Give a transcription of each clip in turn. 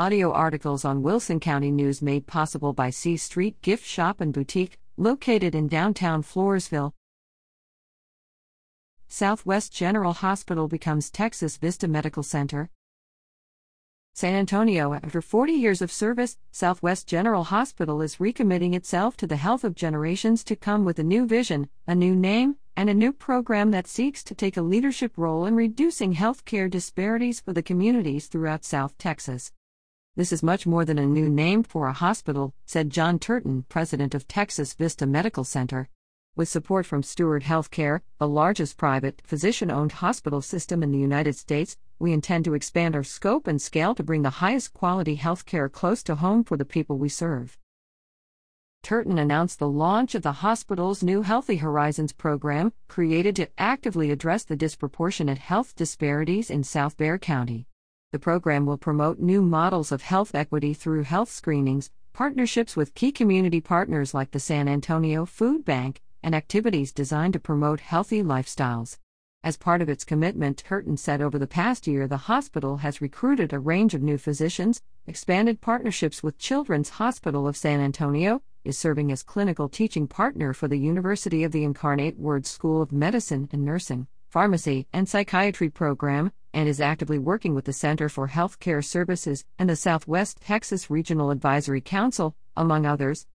Audio articles on Wilson County News made possible by C Street Gift Shop and Boutique, located in downtown Floresville. Southwest General Hospital becomes Texas Vista Medical Center. San Antonio, after 40 years of service, Southwest General Hospital is recommitting itself to the health of generations to come with a new vision, a new name, and a new program that seeks to take a leadership role in reducing healthcare disparities for the communities throughout South Texas. This is much more than a new name for a hospital, said John Turton, president of Texas Vista Medical Center. With support from Steward Healthcare, the largest private, physician owned hospital system in the United States, we intend to expand our scope and scale to bring the highest quality healthcare close to home for the people we serve. Turton announced the launch of the hospital's new Healthy Horizons program, created to actively address the disproportionate health disparities in South Bexar County. The program will promote new models of health equity through health screenings, partnerships with key community partners like the San Antonio Food Bank, and activities designed to promote healthy lifestyles. As part of its commitment, Turton said over the past year the hospital has recruited a range of new physicians, expanded partnerships with Children's Hospital of San Antonio, is serving as clinical teaching partner for the University of the Incarnate Word School of Medicine and Nursing, Pharmacy, and Psychiatry program, and is actively working with the Center for Healthcare Services and the Southwest Texas Regional Advisory Council, among others.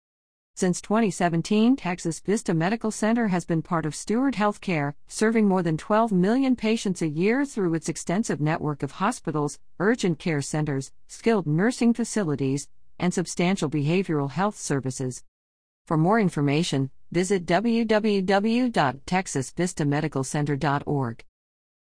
Since 2017, Texas Vista Medical Center has been part of Steward Healthcare, serving more than 12 million patients a year through its extensive network of hospitals, urgent care centers, skilled nursing facilities, and substantial behavioral health services. For more information, visit www.texasvistamedicalcenter.org.